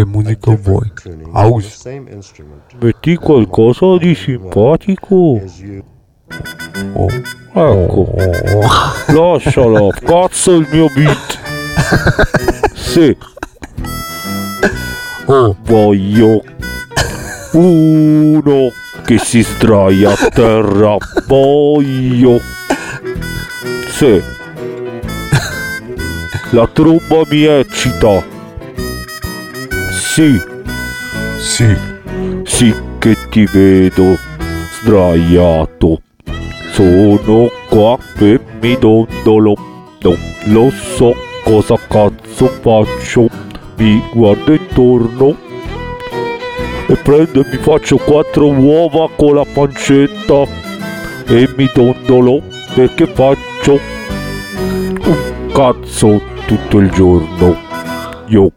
che musica vuoi? House? Metti qualcosa di simpatico. Oh. Ecco. Lasciala, cazzo il mio beat. Sì, Oh, voglio uno che si sdraia a terra. Voglio. Sì. La tromba mi eccita. Sì, sì. sì che ti vedo sdraiato. Sono qua e mi dondolo. Non lo so cosa cazzo faccio. Mi guardo intorno e prendo e mi faccio quattro uova con la pancetta e mi dondolo perché faccio un cazzo tutto il giorno. Io